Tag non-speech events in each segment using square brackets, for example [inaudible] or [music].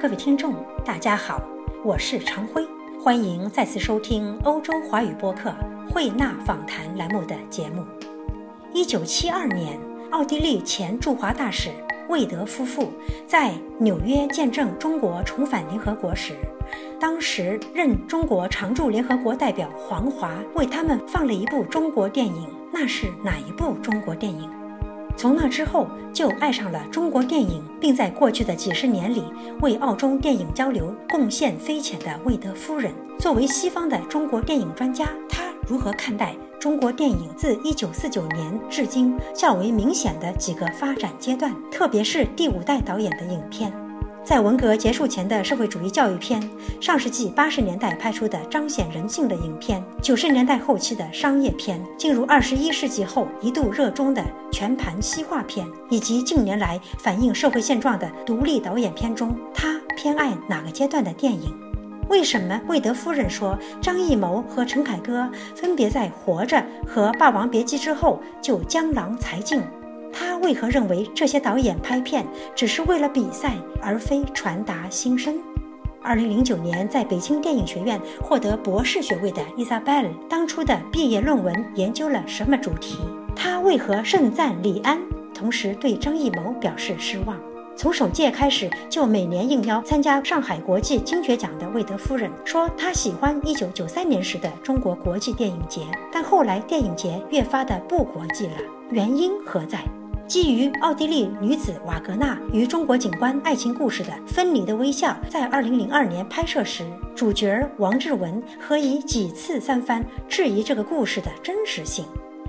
各位听众，大家好，我是常辉，欢迎再次收听欧洲华语播客慧纳访谈栏目的节目。一九七二年，奥地利前驻华大使魏德夫妇在纽约见证中国重返联合国时，当时任中国常驻联合国代表黄华为他们放了一部中国电影。那是哪一部中国电影？从那之后就爱上了中国电影，并在过去的几十年里为澳中电影交流贡献匪浅的魏德夫人，作为西方的中国电影专家，他如何看待中国电影自1949年至今较为明显的几个发展阶段，特别是第五代导演的影片？在文革结束前的社会主义教育片，上世纪八十年代拍出的彰显人性的影片，九十年代后期的商业片，进入二十一世纪后一度热衷的全盘西化片，以及近年来反映社会现状的独立导演片中，他偏爱哪个阶段的电影？为什么魏德夫人说张艺谋和陈凯歌分别在《活着》和《霸王别姬》之后就江郎才尽？他为何认为这些导演拍片只是为了比赛，而非传达心声？二零零九年在北京电影学院获得博士学位的伊莎贝尔，当初的毕业论文研究了什么主题？他为何盛赞李安，同时对张艺谋表示失望？从首届开始就每年应邀参加上海国际金爵奖的魏德夫人说，她喜欢一九九三年时的中国国际电影节，但后来电影节越发的不国际了，原因何在？基于奥地利女子瓦格纳与中国警官爱情故事的《分离的微笑》在二零零二年拍摄时，主角王志文何以几次三番质疑这个故事的真实性。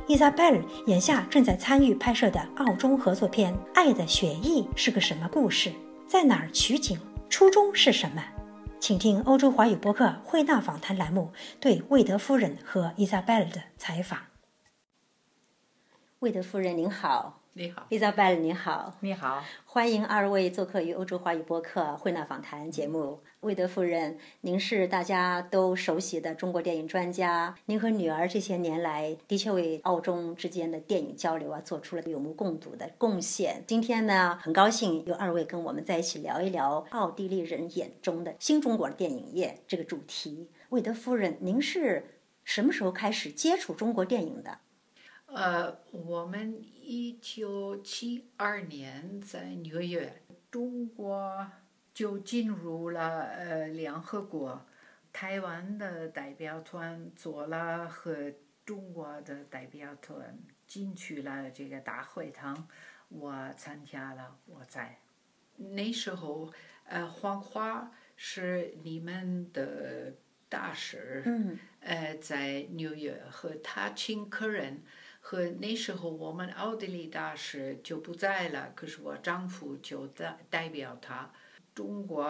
伊莎贝尔眼下正在参与拍摄的澳中合作片《爱的血裔》是个什么故事？在哪儿取景？初衷是什么？请听欧洲华语播客惠纳访谈栏目对魏德夫人和伊莎贝尔的采访。魏德夫人您好。你好，伊莎贝尔，你好，你好，欢迎二位做客于欧洲华语播客惠纳访谈节目。魏德夫人，您是大家都熟悉的中国电影专家，您和女儿这些年来的确为澳中之间的电影交流啊做出了有目共睹的贡献。今天呢，很高兴有二位跟我们在一起聊一聊奥地利人眼中的新中国电影业这个主题。魏德夫人，您是什么时候开始接触中国电影的？呃，我们一九七二年在纽约，中国就进入了呃联合国，台湾的代表团做了和中国的代表团进去了这个大会堂，我参加了，我在那时候，呃，黄华是你们的大使，呃，在纽约和他请客人。和那时候我们奥地利大使就不在了，可是我丈夫就代代表他。中国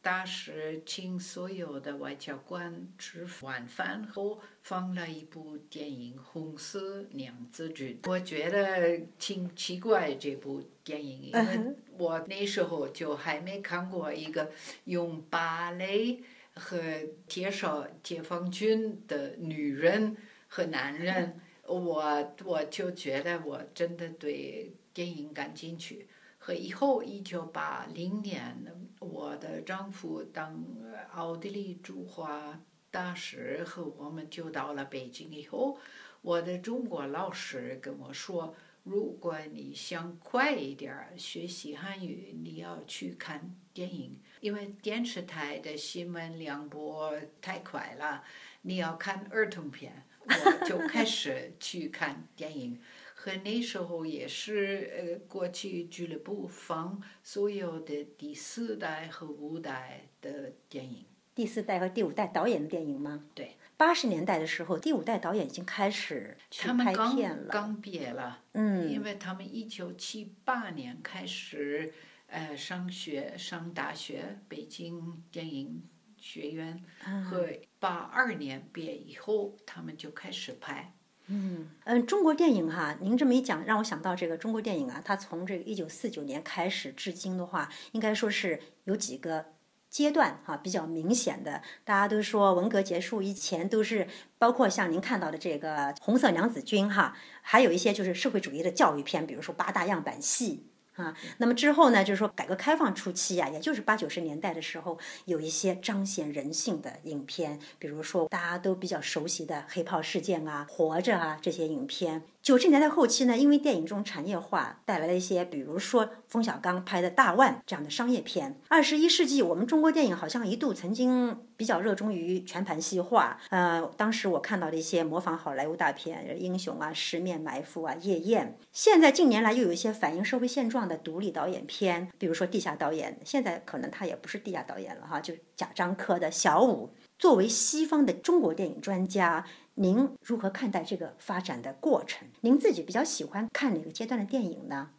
大使请所有的外交官吃晚饭后放了一部电影《红色娘子军》，我觉得挺奇怪这部电影，因为我那时候就还没看过一个用芭蕾和介绍解放军的女人和男人。我我就觉得我真的对电影感兴趣，和以后一九八零年，我的丈夫当奥地利驻华大使，和我们就到了北京以后，我的中国老师跟我说，如果你想快一点学习汉语，你要去看电影，因为电视台的新闻联播太快了，你要看儿童片。我就开始去看电影，和那时候也是呃，过去俱乐部放所有的第四代和五代的电影。第四代和第五代导演的电影吗？对。八十年代的时候，第五代导演已经开始去拍片了。刚毕业了。嗯。因为他们一九七八年开始呃上学上大学，北京电影。学院和八二年毕业以后，他们就开始拍。嗯嗯，中国电影哈，您这么一讲，让我想到这个中国电影啊，它从这个一九四九年开始至今的话，应该说是有几个阶段哈，比较明显的。大家都说文革结束以前都是，包括像您看到的这个《红色娘子军》哈，还有一些就是社会主义的教育片，比如说八大样板戏。啊。那么之后呢，就是说改革开放初期啊，也就是八九十年代的时候，有一些彰显人性的影片，比如说大家都比较熟悉的《黑炮事件》啊、《活着》啊这些影片。九十年代后期呢，因为电影中产业化带来了一些，比如说冯小刚拍的《大腕》这样的商业片。二十一世纪，我们中国电影好像一度曾经比较热衷于全盘西化。呃，当时我看到了一些模仿好莱坞大片，《英雄》啊、《十面埋伏》啊、《夜宴》。现在近年来又有一些反映社会现状的独立导演片，比如说地下导演，现在可能他也不是地下导演了哈，就贾樟柯的小五。作为西方的中国电影专家。您如何看待这个发展的过程？您自己比较喜欢看哪个阶段的电影呢？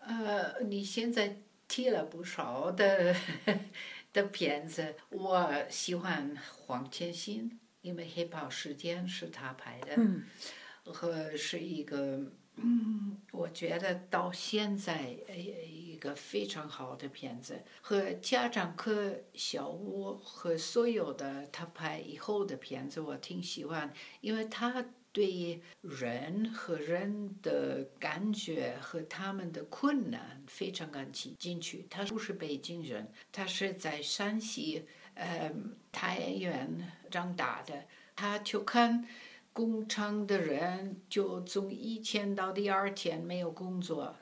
呃，你现在提了不少的的片子，我喜欢黄建新，因为《黑豹时间》是他拍的，和是一个，嗯，我觉得到现在一个非常好的片子，和家长科小屋和所有的他拍以后的片子，我挺喜欢，因为他对人和人的感觉和他们的困难非常感兴趣。他不是北京人，他是在山西呃太原长大的，他就看。工厂的人就从一天到第二天没有工作，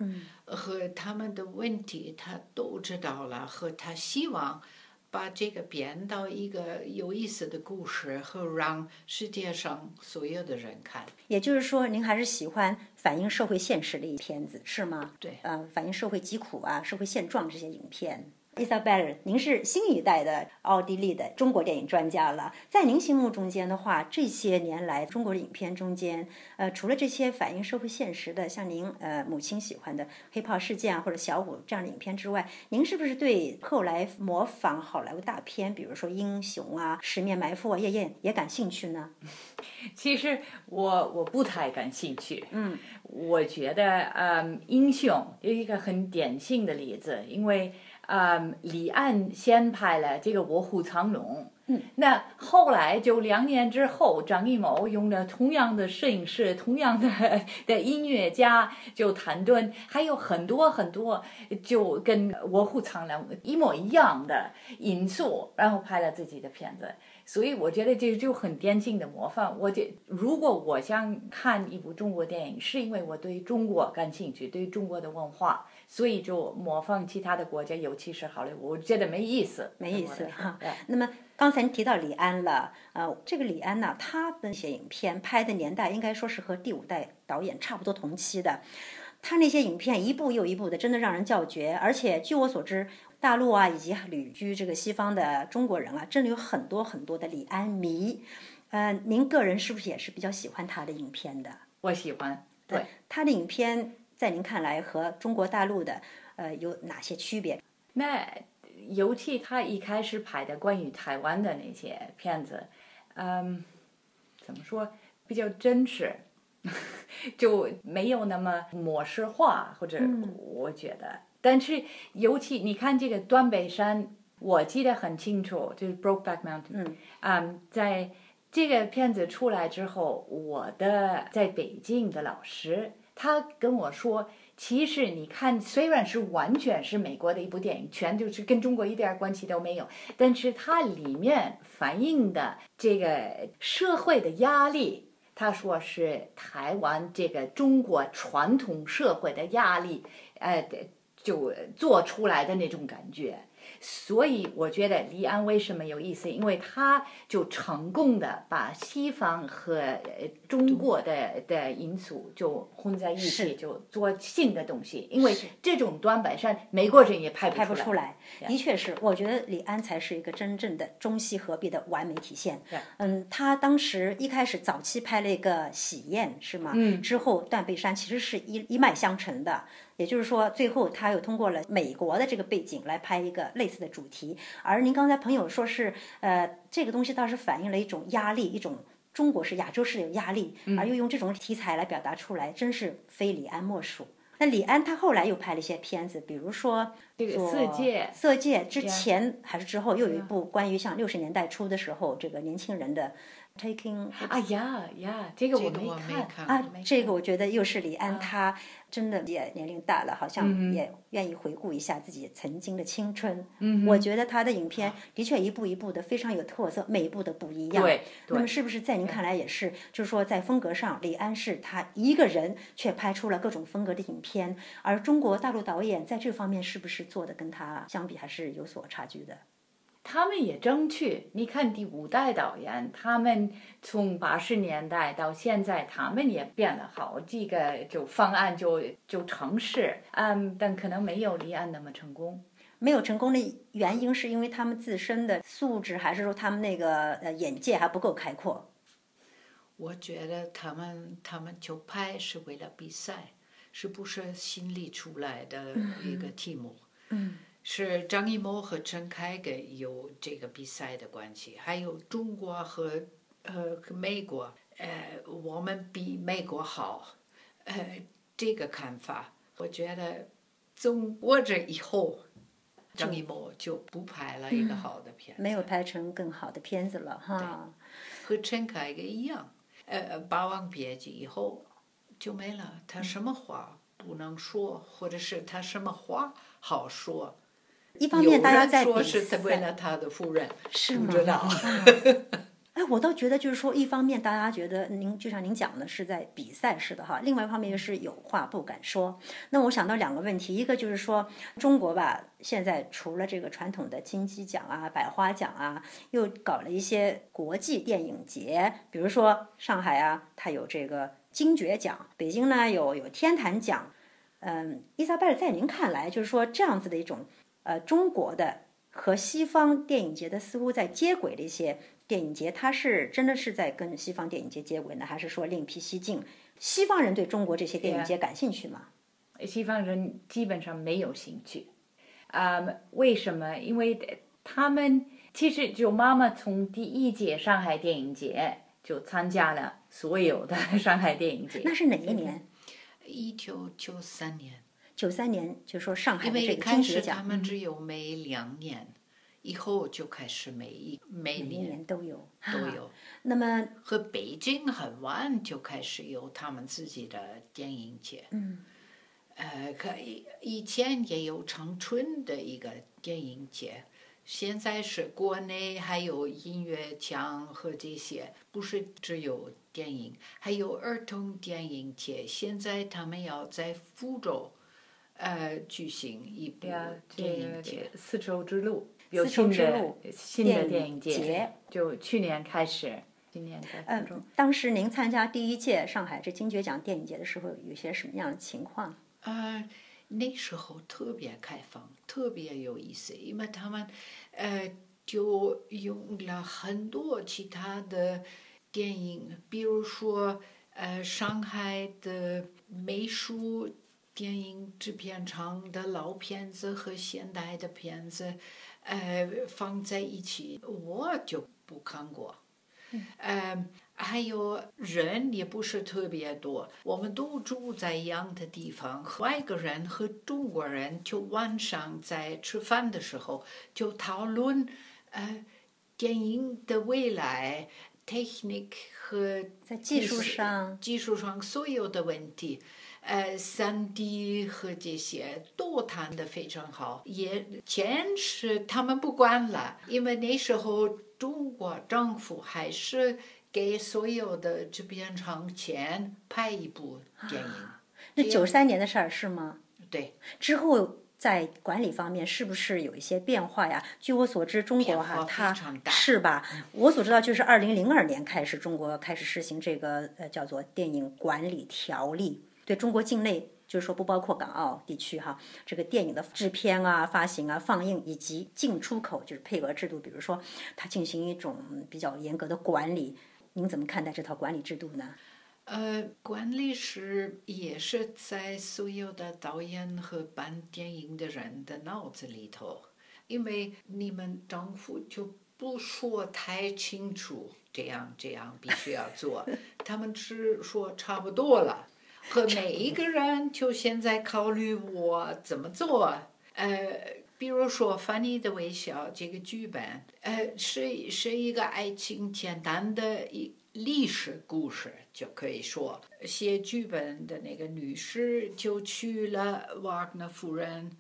和他们的问题他都知道了，和他希望把这个编到一个有意思的故事，和让世界上所有的人看。也就是说，您还是喜欢反映社会现实的一片子，是吗？对，呃，反映社会疾苦啊、社会现状这些影片。Isabel，您是新一代的奥地利的中国电影专家了。在您心目中间的话，这些年来中国的影片中间，呃，除了这些反映社会现实的，像您呃母亲喜欢的《黑炮事件》啊或者《小五》这样的影片之外，您是不是对后来模仿好莱坞大片，比如说《英雄》啊、《十面埋伏》啊、《夜宴》也感兴趣呢？[laughs] 其实我我不太感兴趣。嗯，我觉得嗯，《英雄》有一个很典型的例子，因为。嗯，李安先拍了这个《卧虎藏龙》，嗯，那后来就两年之后，张艺谋用了同样的摄影师、同样的 [laughs] 的音乐家，就谭盾，还有很多很多，就跟《卧虎藏龙》一模一样的因素，然后拍了自己的片子。所以我觉得这就很典型的模范。我觉如果我想看一部中国电影，是因为我对中国感兴趣，对中国的文化。所以就模仿其他的国家，尤其是好莱坞，我觉得没意思，没意思哈。那么刚才提到李安了，呃，这个李安呢，他的那些影片拍的年代应该说是和第五代导演差不多同期的。他那些影片一部又一部的，真的让人叫绝。而且据我所知，大陆啊以及旅居这个西方的中国人啊，真的有很多很多的李安迷。呃，您个人是不是也是比较喜欢他的影片的？我喜欢，对他的影片。在您看来，和中国大陆的呃有哪些区别？那尤其他一开始拍的关于台湾的那些片子，嗯，怎么说比较真实，[laughs] 就没有那么模式化，或者我觉得。但是尤其你看这个断背山，我记得很清楚，就是 Brokeback Mountain，嗯，在这个片子出来之后，我的在北京的老师。他跟我说：“其实你看，虽然是完全是美国的一部电影，全就是跟中国一点关系都没有，但是它里面反映的这个社会的压力，他说是台湾这个中国传统社会的压力，呃，就做出来的那种感觉。”所以我觉得李安为什么有意思？因为他就成功的把西方和中国的的因素就混在一起，就做新的东西。因为这种短板上，美国人也拍拍不出来。的确是，我觉得李安才是一个真正的中西合璧的完美体现。嗯，他当时一开始早期拍了一个《喜宴》，是吗？嗯。之后《断背山》其实是一一脉相承的。也就是说，最后他又通过了美国的这个背景来拍一个类似的主题。而您刚才朋友说是，呃，这个东西倒是反映了一种压力，一种中国式、亚洲式的压力，而又用这种题材来表达出来，真是非李安莫属。那李安他后来又拍了一些片子，比如说这个《色戒》，《色戒》之前还是之后，又有一部关于像六十年代初的时候，这个年轻人的 Taking 啊呀呀，这个我没看看啊没，这个我觉得又是李安，他真的也年龄大了，好像嗯也愿意回顾一下自己曾经的青春。嗯我觉得他的影片的确一步一步的非常有特色，每一步的不一样。对那么是不是在您看来也是，就是说在风格上，李安是他一个人却拍出了各种风格的影片，而中国大陆导演在这方面是不是做的跟他相比还是有所差距的？他们也争取。你看第五代导演，他们从八十年代到现在，他们也变了好几个就方案就就尝试，嗯，但可能没有离岸那么成功。没有成功的原因是因为他们自身的素质，还是说他们那个呃眼界还不够开阔？我觉得他们他们就拍是为了比赛，是不是心里出来的一个题目？嗯，是张艺谋和陈凯歌有这个比赛的关系，还有中国和呃和美国，呃，我们比美国好，呃，这个看法，我觉得从我这以后，张艺谋就不拍了一个好的片子，没有拍成更好的片子了哈。和陈凯歌一样，呃，《霸王别姬》以后就没了，他什么话不能说，或者是他什么话好说。一方面，大家在说是他为了赛，他的夫人，是吗？不知道。[laughs] 哎，我倒觉得就是说，一方面大家觉得您就像您讲的是在比赛似的哈，另外一方面又是有话不敢说。那我想到两个问题，一个就是说中国吧，现在除了这个传统的金鸡奖啊、百花奖啊，又搞了一些国际电影节，比如说上海啊，它有这个金爵奖，北京呢有有天坛奖。嗯，伊莎贝尔，在您看来，就是说这样子的一种呃中国的和西方电影节的似乎在接轨的一些电影节，它是真的是在跟西方电影节接轨呢，还是说另辟蹊径？西方人对中国这些电影节感兴趣吗？西方人基本上没有兴趣。啊、为什么？因为他们其实就妈妈从第一届上海电影节就参加了所有的 [laughs] 上海电影节。那是哪一年？一九九三年，九三年，就说上海因的这个为开始他金爵奖，们只有每两年，以后就开始每一每每一年年都有都有。[laughs] 那么，和北京很晚就开始有他们自己的电影节。嗯，呃，可以以前也有长春的一个电影节，现在是国内还有音乐奖和这些，不是只有电影，还有儿童电影节。现在他们要在福州，呃，举行一部电影个节。丝绸之路有丝绸新的之路新的电电影影节节，就去年开始，今年在呃。，当时您参加第一届上海这金爵奖电影节的时候，有些什么样的情况？呃，那时候特别开放，特别有意思，因为他们呃就用了很多其他的电影，比如说呃上海的美术电影制片厂的老片子和现代的片子，呃放在一起，我就不看过。呃，还有人也不是特别多，我们都住在一样的地方。外国人和中国人就晚上在吃饭的时候就讨论，呃，电影的未来、technic 和在技术上，技术上所有的问题，呃，三 D 和这些都谈得非常好。也钱是他们不管了，因为那时候中国政府还是给所有的制片厂钱拍一部电影。那九三年的事儿是吗？对，之后在管理方面是不是有一些变化呀？据我所知，中国哈它是吧？我所知道就是二零零二年开始，中国开始实行这个呃叫做电影管理条例，对中国境内。就是说，不包括港澳地区哈，这个电影的制片啊、发行啊、放映以及进出口，就是配额制度，比如说它进行一种比较严格的管理，您怎么看待这套管理制度呢？呃，管理是也是在所有的导演和办电影的人的脑子里头，因为你们政府就不说太清楚，这样这样必须要做，[laughs] 他们只说差不多了，和每一个人就现在考虑我怎么做，呃。比比如说《Funny 的微笑》这个剧本，呃，是是一个爱情简单的一历史故事，就可以说写剧本的那个女士就去了瓦格纳夫人。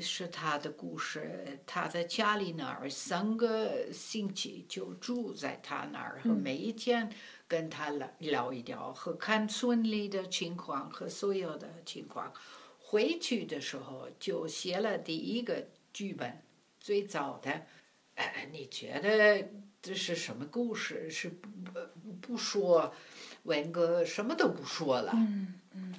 是他的故事，他在家里那儿三个星期就住在他那儿，和每一天跟他聊聊一聊，和看村里的情况和所有的情况。回去的时候就写了第一个剧本，最早的。哎，[coughs] 你觉得这是什么故事？是不不说文革，什么都不说了。嗯嗯。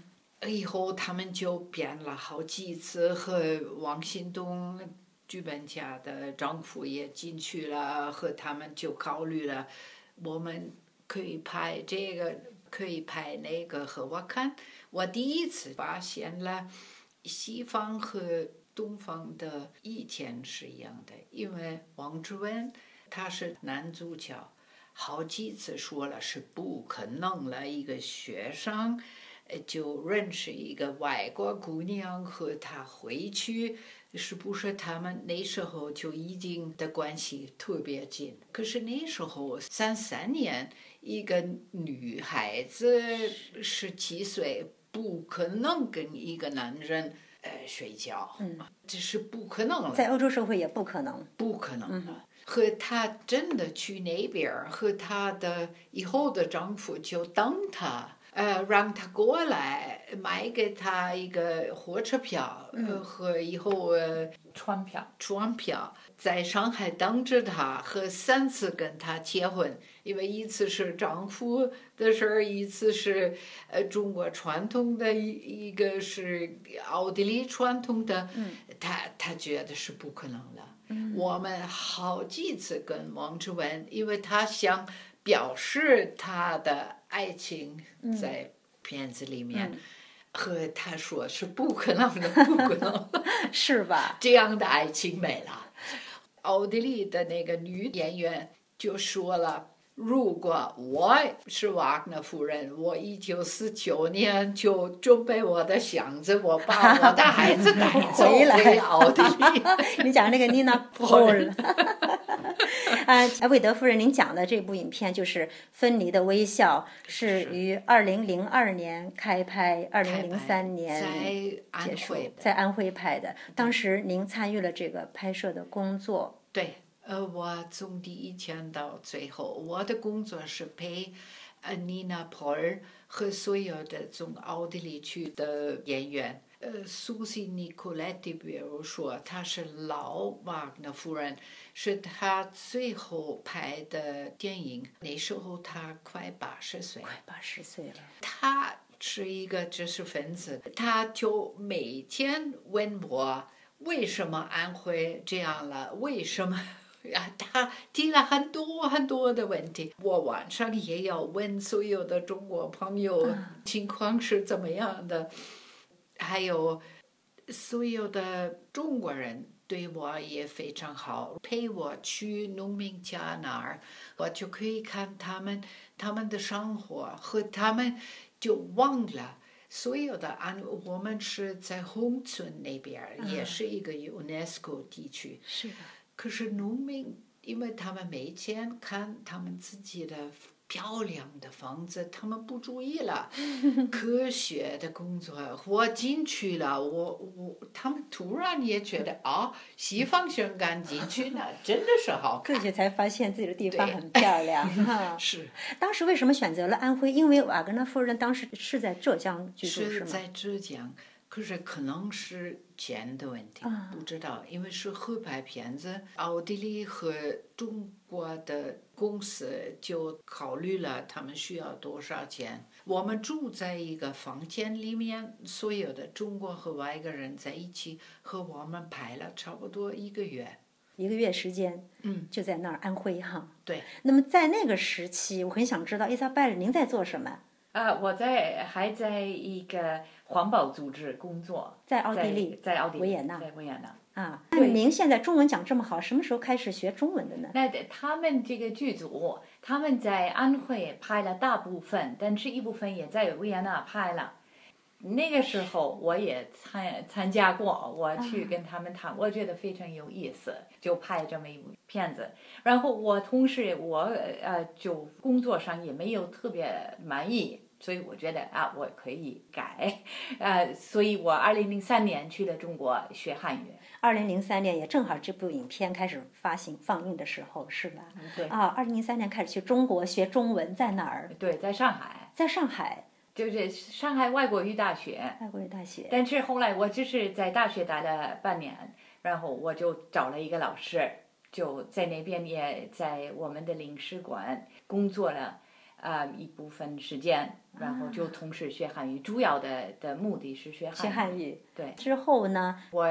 以后他们就变了好几次，和王新东剧本家的丈夫也进去了，和他们就考虑了，我们可以拍这个，可以拍那个。和我看，我第一次发现了西方和东方的意见是一样的，因为王志文他是男主角，好几次说了是不可能了，一个学生。就认识一个外国姑娘和她回去，是不是他们那时候就已经的关系特别近？可是那时候三三年，一个女孩子十七岁，不可能跟一个男人呃睡觉，嗯这是不可能了。在欧洲社会也不可能，不可能的。和她真的去那边，和她的以后的丈夫就等她。呃，让他过来，买给他一个火车票，呃，和以后呃船票，船票，在上海等着他，和三次跟他结婚，因为一次是丈夫的事儿，一次是呃中国传统的，一一个是奥地利传统的，他他觉得是不可能的。我们好几次跟王志文，因为他想表示他的。爱情在片子里面，和他说是不可能的，不可能，[laughs] 是吧？这样的爱情没了。奥地利的那个女演员就说了。如果我是瓦格纳夫人，我一九四九年就准备我的箱子，我把我的孩子带回来奥地利。[laughs] 你讲那个妮娜 [laughs] ·波尔。啊，魏德夫人，您讲的这部影片就是《分离的微笑》，是于二零零二年开拍，二零零三年结束，在安徽拍的。当时您参与了这个拍摄的工作。对。呃，我从第一天到最后，我的工作是陪呃妮娜·普尔和所有的从奥地利去的演员。呃，苏西·尼古莱蒂，比如说，她是老瓦格纳夫人，是她最后拍的电影。那时候她快八十岁，快八十岁了。她是一个知识分子，她就每天问我为什么安徽这样了，为什么？呀，他提了很多很多的问题，我晚上也要问所有的中国朋友情况是怎么样的，还有所有的中国人对我也非常好，陪我去农民家那儿，我就可以看他们他们的生活，和他们就忘了所有的安。我们是在红村那边，也是一个 UNESCO 地区。是的。可是农民，因为他们没钱看他们自己的漂亮的房子，他们不注意了。[laughs] 科学的工作，我进去了，我我他们突然也觉得啊，[laughs] 西方人敢进去呢，[laughs] 真的是好。科学才发现自己的地方很漂亮。是。当时为什么选择了安徽？因为瓦格纳夫人当时是在浙江居住，是在浙江。可是可能是钱的问题，不知道，因为是合拍片子，奥地利和中国的公司就考虑了他们需要多少钱。我们住在一个房间里面，所有的中国和外国人在一起，和我们拍了差不多一个月，一个月时间，嗯，就在那儿安徽哈。对。那么在那个时期，我很想知道伊莎贝尔，您在做什么？啊，我在还在一个环保组织工作，在奥地利，在奥地利维也纳，在维也纳。啊，那您现在中文讲这么好，什么时候开始学中文的呢？那他们这个剧组，他们在安徽拍了大部分，但是一部分也在维也纳拍了。那个时候我也参参加过，我去跟他们谈，我觉得非常有意思，就拍这么一部片子。然后我同时我呃就工作上也没有特别满意，所以我觉得啊我可以改，呃，所以我二零零三年去了中国学汉语。二零零三年也正好这部影片开始发行放映的时候，是吧？对啊，二零零三年开始去中国学中文，在哪儿？对，在上海，在上海就是上海外国语大学。外国语大学。但是后来我就是在大学待了半年，然后我就找了一个老师，就在那边也在我们的领事馆工作了啊、一部分时间，然后就同时学汉语，主要的的目的是学汉语。学汉语。对。之后呢？我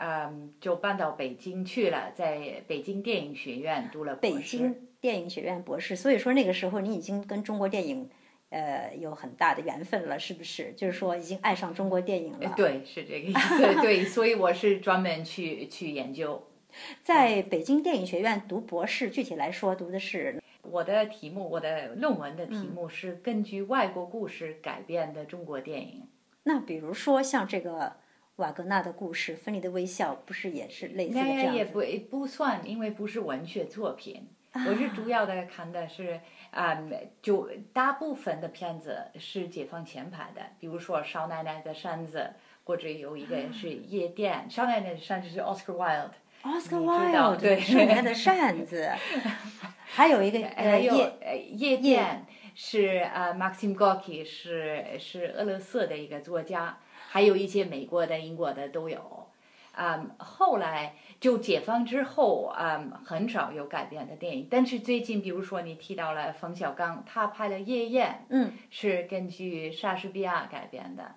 嗯就搬到北京去了，在北京电影学院读了博士。北京电影学院博士，所以说那个时候你已经跟中国电影。呃，有很大的缘分了，是不是？就是说，已经爱上中国电影了。对，是这个意思。对，所以我是专门去去研究。[laughs] 在北京电影学院读博士，具体来说，读的是我的题目，我的论文的题目是根据外国故事改编的中国电影。那比如说像这个瓦格纳的故事《分离的微笑》，不是也是类似的这样那也不不算，因为不是文学作品。我是主要的看的是啊、嗯，就大部分的片子是解放前拍的，比如说《少奶奶的扇子》，或者有一个是夜店，《少奶奶的扇子》是 Oscar Wilde。Oscar Wilde 对少奶奶的扇子，[laughs] 还有一个还呃有夜呃夜店是呃，Maxim Gorky 是是俄罗斯的一个作家，还有一些美国的、英国的都有。啊、后来就解放之后，啊、很少有改编的电影。但是最近，比如说你提到了冯小刚，他拍了《夜宴》，嗯，是根据莎士比亚改编的。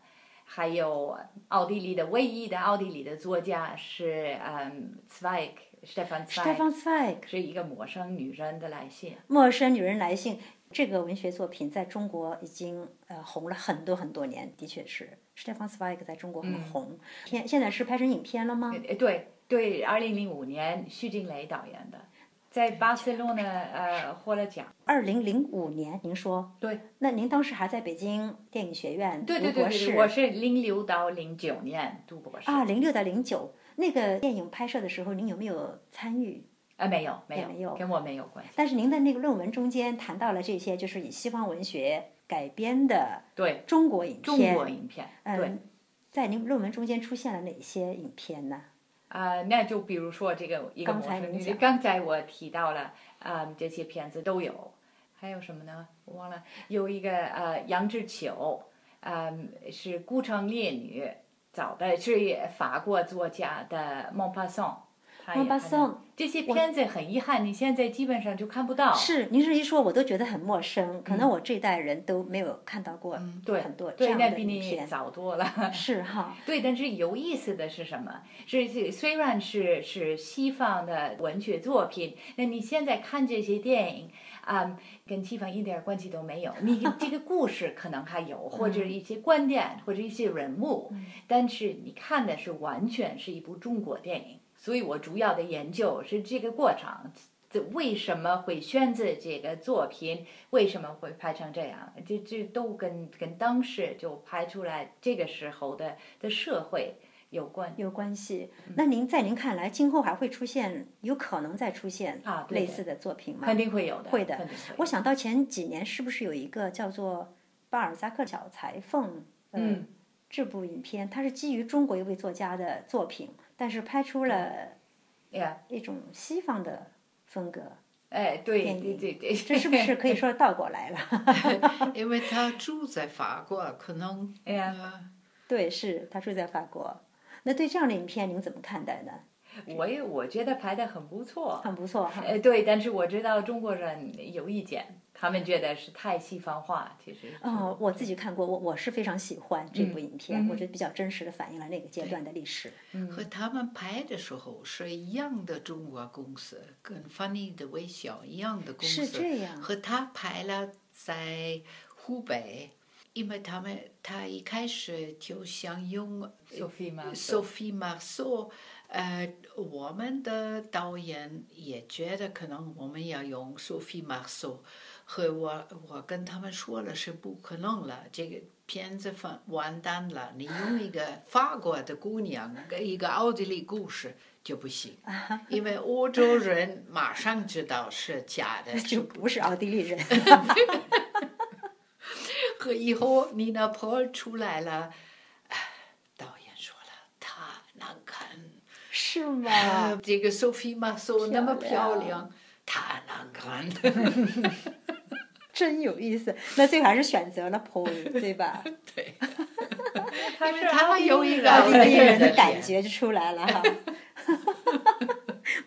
还有奥地利的唯一的奥地利的作家是嗯，Zweig Stefan Zweig，Stefan Zweig 是一个陌生女人的来信。陌生女人来信这个文学作品在中国已经呃红了很多很多年，的确是 Stefan Zweig 在中国很红。现、现在是拍成影片了吗？呃对对，二零零五年徐静蕾导演的，在巴塞罗那呃获了奖。二零零五年，您说？对。那您当时还在北京电影学院读博士？对对对对，我是零六到零九年读博士。啊，零六到零九那个电影拍摄的时候，您有没有参与？啊，没有没有，没有跟我没有关系。但是您的那个论文中间谈到了这些，就是以西方文学改编的对中国影片。中国影片，对。嗯，在您论文中间出现了哪些影片呢？啊、那就比如说这个一个刚陌生女才您讲刚才我提到了啊、这些片子都有，还有什么呢？我忘了，有一个呃杨志秋，嗯、是《孤城烈女》找的，是法国作家的蒙帕桑。他也蒙帕拍的桑这些片子很遗憾，你现在基本上就看不到。是，您这一说，我都觉得很陌生，可能我这代人都没有看到过嗯对很多这对，样的那比你影片。早多了。[laughs] 是哈，对，但是有意思的是什么？是是虽然是是西方的文学作品，那你现在看这些电影啊、跟西方一点关系都没有。你 [laughs] 这个故事可能还有，或者一些观点，或者一些人物，但是你看的是完全是一部中国电影。所以我主要的研究是这个过程。这为什么会选择这个作品？为什么会拍成这样？这这都跟跟当时就拍出来这个时候的的社会有关。有关系。嗯那您在您看来，今后还会出现，有可能再出现啊类似的作品吗？肯定会有的，会的会我想到前几年是不是有一个叫做巴尔扎克小裁缝？呃、嗯，这部影片它是基于中国一位作家的作品，但是拍出了呀，一种西方的风格。哎，对对对对，这是不是可以说倒过来了？[laughs] 因为他住在法国，可能哎呀呃对，是他住在法国。那对这样的影片您怎么看待呢？我也我觉得拍的很不错。很不错哈。呃，对，但是我知道中国人有意见，他们觉得是太西方化，其实。哦，我自己看过，我我是非常喜欢这部影片，嗯我觉得比较真实的反映了那个阶段的历史。和他们拍的时候是一样的中国公司，跟《Funny 的微笑》一样的公司。是这样和他拍了在湖北，因为他们他一开始就想用 Sophie Marceau Sophie Marceau，呃，我们的导演也觉得可能我们要用 Sophie Marceau，和我我跟他们说了是不可能了，这个片子完完蛋了。你用一个法国的姑娘跟，一个奥地利故事就不行，[laughs] 因为欧洲人马上知道是假的，就不是奥地利人。[laughs] [laughs] 和以后你那婆出来了，导演说了，太难看。是吗？这个 Sophie Marceau 那么漂亮亮，太难看。真有意思。那最后还是选择了 Paul，对吧？[laughs] 对，[laughs] 他因为他有一个奥地利人的感觉就出来了哈。[laughs]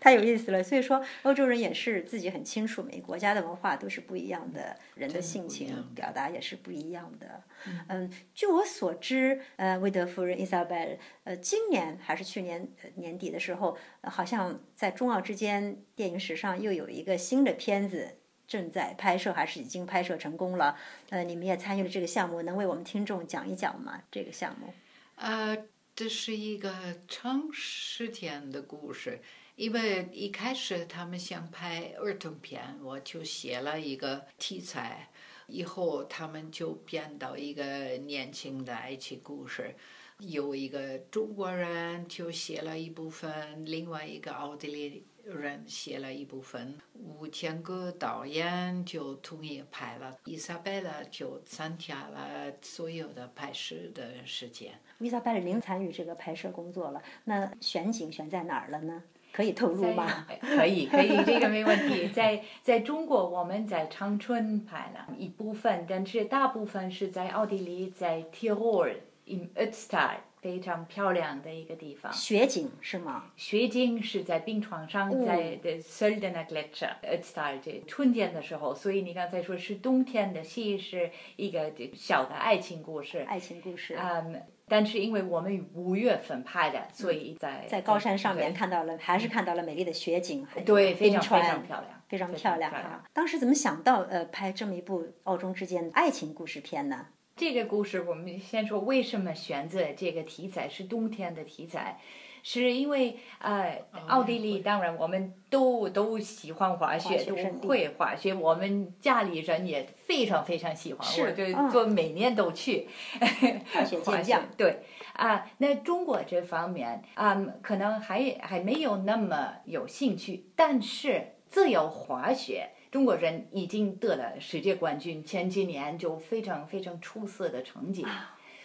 太有意思了，所以说欧洲人也是自己很清楚，每个国家的文化都是不一样的，人的性情表达也是不一样的。嗯，据我所知，呃，魏德夫人伊莎贝尔，呃，今年还是去年呃年底的时候，呃好像在中澳之间电影史上又有一个新的片子。正在拍摄，还是已经拍摄成功了？呃，你们也参与了这个项目，能为我们听众讲一讲吗？这个项目？呃，这是一个长时间的故事，因为一开始他们想拍儿童片，我就写了一个题材，以后他们就变到一个年轻的爱情故事。有一个中国人就写了一部分，另外一个奥地利人写了一部分。吴天歌导演就同意拍了，伊莎贝拉就参加了所有的拍摄的时间。伊莎贝拉零参与这个拍摄工作了，那选景选在哪儿了呢？可以透露吗？可以，可以，这个没问题。[laughs] 在在中国，我们在长春拍了一部分，但是大部分是在奥地利，在 Tirol in Ötztal，非常漂亮的一个地方。雪景是吗？雪景是在冰床上，在的 Söldener Gletscher Ötztal，这春天的时候，所以你刚才说是冬天的戏，是一个小的爱情故事。爱情故事。嗯，但是因为我们五月份拍的，所以在在高山上面看到了，还是看到了美丽的雪景，还有对，非常非常漂亮，非常漂亮漂亮啊！当时怎么想到呃拍这么一部澳中之间的爱情故事片呢？这个故事，我们先说为什么选择这个题材是冬天的题材，是因为呃，奥地利当然我们都都喜欢滑雪，都会滑雪，我们家里人也非常非常喜欢，是我就嗯就每年都去 [laughs] 滑雪。对啊，那中国这方面啊、可能还还没有那么有兴趣，但是自由滑雪。中国人已经得了世界冠军，前几年就非常非常出色的成绩，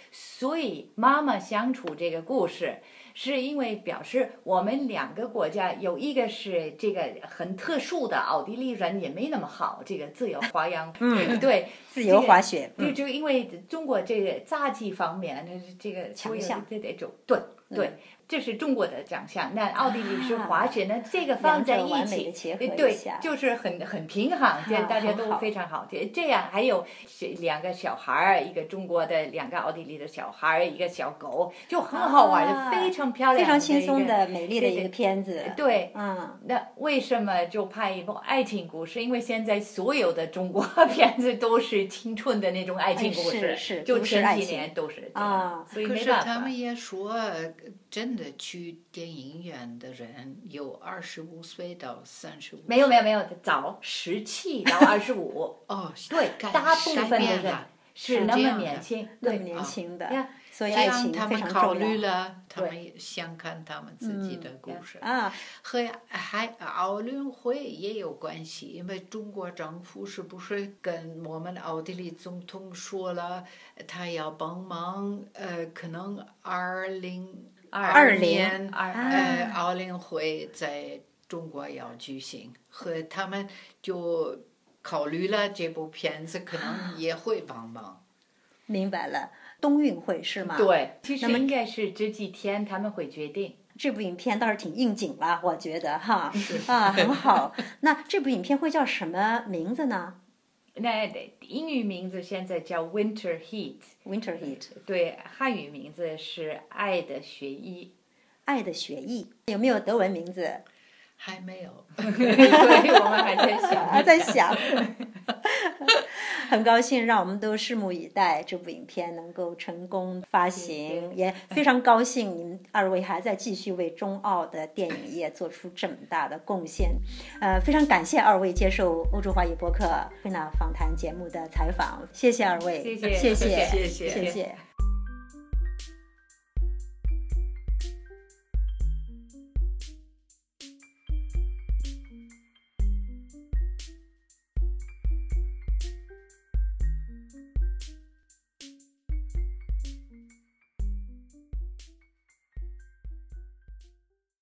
所以妈妈相处这个故事，是因为表示我们两个国家有一个是这个很特殊的，奥地利人也没那么好，这个自由花样，嗯，对，自由滑雪，就就因为中国这个杂技方面，这个强项，这这种对对，这是中国的长相。那奥地利是滑雪，那这个放在一起对，就是很很平衡，这大家都非常好。这这样还有是两个小孩儿，一个中国的，两个奥地利的小孩儿，一个小狗，就很好玩的，啊非常漂亮，非常轻松的的、美丽的一个片子。对。嗯，那为什么就拍一部爱情故事？因为现在所有的中国 [laughs] 片子都是青春的那种爱情故事，哎是是就前几年都是这啊样，所以没办法是他们。也说，呃真的去电影院的人有二十五岁到三十五。没有没有没有，早十七到二十五，[laughs] 哦，对，大部分的人是那么年轻，对年轻的，所以他们考虑了，他们也想看他们自己的故事。啊。和还奥运会也有关系，因为中国政府是不是跟我们奥地利总统说了，他要帮忙，呃，可能二零二年二呃奥运会在中国要举行，和他们就考虑了这部片子可能也会帮忙。明白了，冬运会是吗？，对，其实那么应该是这几天他们会决定。这部影片倒是挺应景了，我觉得哈啊很好。那这部影片会叫什么名字呢那英语名字现在叫 Winter Heat，？Winter Heat，对，汉语名字是《爱的雪衣》。爱的学艺，有没有德文名字？还没有。[laughs] 所以我们还在想，[laughs] 还在想。很高兴，让我们都拭目以待这部影片能够成功发行，也非常高兴你们二位还在继续为中澳的电影业做出这么大的贡献。呃，非常感谢二位接受欧洲华语播客《慧娜访谈》节目的采访，谢谢二位，谢谢谢谢谢谢谢。